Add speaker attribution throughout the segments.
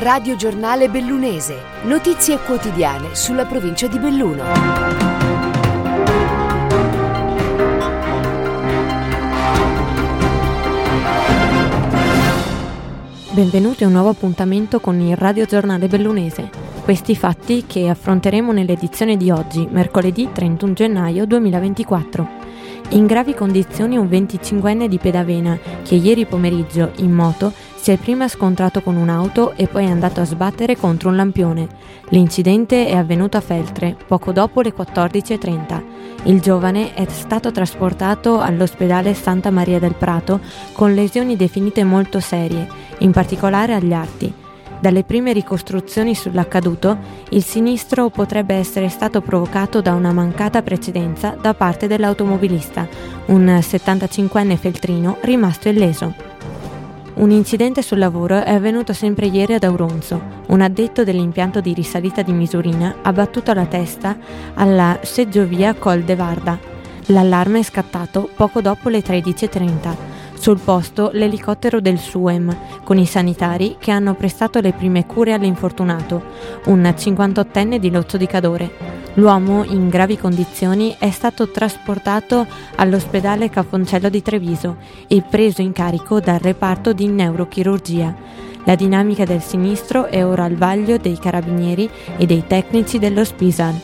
Speaker 1: Radio Giornale Bellunese. Notizie quotidiane sulla provincia di Belluno.
Speaker 2: Benvenuti a un nuovo appuntamento con il Radio Giornale Bellunese. Questi fatti che affronteremo nell'edizione di oggi, mercoledì 31 gennaio 2024. In gravi condizioni un 25enne di Pedavena che ieri pomeriggio, in moto, si è prima scontrato con un'auto e poi è andato a sbattere contro un lampione. L'incidente è avvenuto a Feltre, poco dopo le 14.30. Il giovane è stato trasportato all'ospedale Santa Maria del Prato con lesioni definite molto serie, in particolare agli arti. Dalle prime ricostruzioni sull'accaduto, il sinistro potrebbe essere stato provocato da una mancata precedenza da parte dell'automobilista, un 75enne feltrino rimasto illeso. Un incidente sul lavoro è avvenuto sempre ieri ad Auronzo. Un addetto dell'impianto di risalita di Misurina ha battuto la testa alla seggiovia Col de Varda. L'allarme è scattato poco dopo le 13.30. Sul posto l'elicottero del SUEM, con i sanitari che hanno prestato le prime cure all'infortunato, un 58enne di Lozzo di Cadore. L'uomo, in gravi condizioni, è stato trasportato all'ospedale Cafoncello di Treviso e preso in carico dal reparto di neurochirurgia. La dinamica del sinistro è ora al vaglio dei carabinieri e dei tecnici dello Spisal.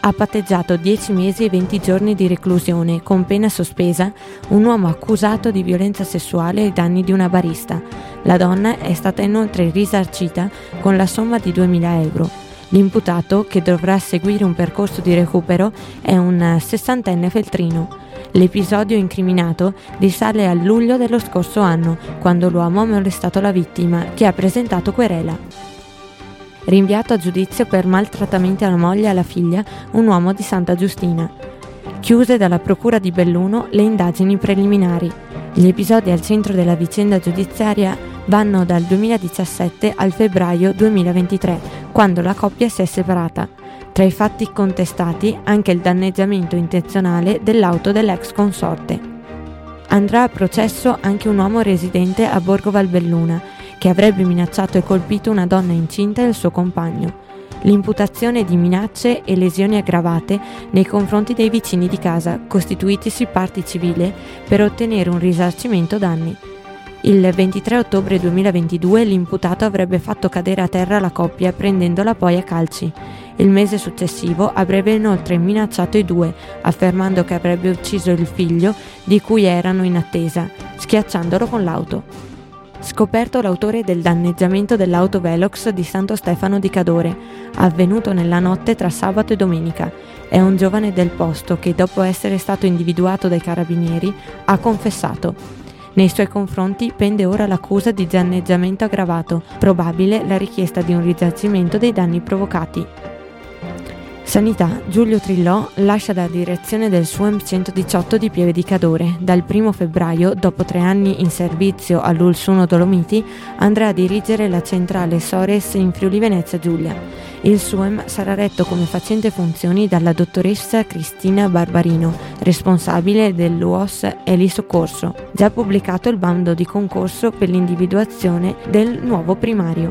Speaker 2: Ha patteggiato 10 mesi e 20 giorni di reclusione con pena sospesa un uomo accusato di violenza sessuale ai danni di una barista. La donna è stata inoltre risarcita con la somma di 2.000 euro. L'imputato, che dovrà seguire un percorso di recupero, è un sessantenne feltrino. L'episodio incriminato risale a luglio dello scorso anno, quando l'uomo ha molestato la vittima, che ha presentato querela. Rinviato a giudizio per maltrattamenti alla moglie e alla figlia, un uomo di Santa Giustina. Chiuse dalla Procura di Belluno le indagini preliminari. Gli episodi al centro della vicenda giudiziaria vanno dal 2017 al febbraio 2023, quando la coppia si è separata. Tra i fatti contestati anche il danneggiamento intenzionale dell'auto dell'ex consorte. Andrà a processo anche un uomo residente a Borgo Valbelluna, che avrebbe minacciato e colpito una donna incinta e il suo compagno. L'imputazione di minacce e lesioni aggravate nei confronti dei vicini di casa, costituitisi parti civile per ottenere un risarcimento danni. Il 23 ottobre 2022 l'imputato avrebbe fatto cadere a terra la coppia prendendola poi a calci. Il mese successivo avrebbe inoltre minacciato i due, affermando che avrebbe ucciso il figlio di cui erano in attesa, schiacciandolo con l'auto. Scoperto l'autore del danneggiamento dell'auto Velox di Santo Stefano di Cadore, avvenuto nella notte tra sabato e domenica. È un giovane del posto che, dopo essere stato individuato dai carabinieri, ha confessato. Nei suoi confronti pende ora l'accusa di danneggiamento aggravato, probabile la richiesta di un risarcimento dei danni provocati. Sanità, Giulio Trillò lascia la direzione del SUEM 118 di Pieve di Cadore. Dal 1 febbraio, dopo tre anni in servizio all'Ulsuno Dolomiti, andrà a dirigere la centrale Sores in Friuli Venezia Giulia. Il SUEM sarà retto come facente funzioni dalla dottoressa Cristina Barbarino, responsabile dell'UOS Eli Soccorso. Già pubblicato il bando di concorso per l'individuazione del nuovo primario.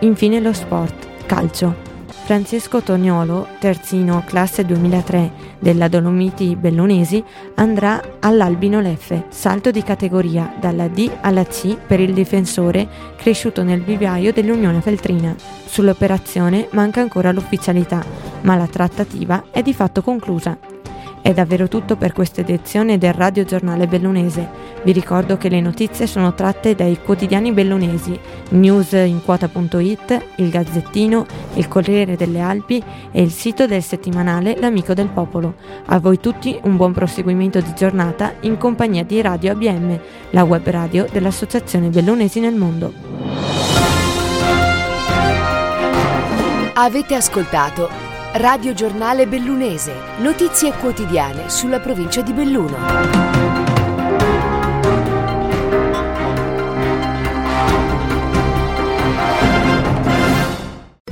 Speaker 2: Infine lo sport, calcio. Francesco Tognolo, terzino classe 2003 della Dolomiti Bellunesi, andrà all'Albino Leffe, salto di categoria dalla D alla C per il difensore cresciuto nel vivaio dell'Unione Feltrina. Sull'operazione manca ancora l'ufficialità, ma la trattativa è di fatto conclusa. È davvero tutto per questa edizione del Radio Giornale Bellunese. Vi ricordo che le notizie sono tratte dai quotidiani bellunesi, newsinquota.it, il Gazzettino, il Corriere delle Alpi e il sito del settimanale L'Amico del Popolo. A voi tutti un buon proseguimento di giornata in compagnia di Radio ABM, la web radio dell'Associazione Bellunesi nel mondo.
Speaker 1: Avete ascoltato Radio Giornale Bellunese, notizie quotidiane sulla provincia di Belluno.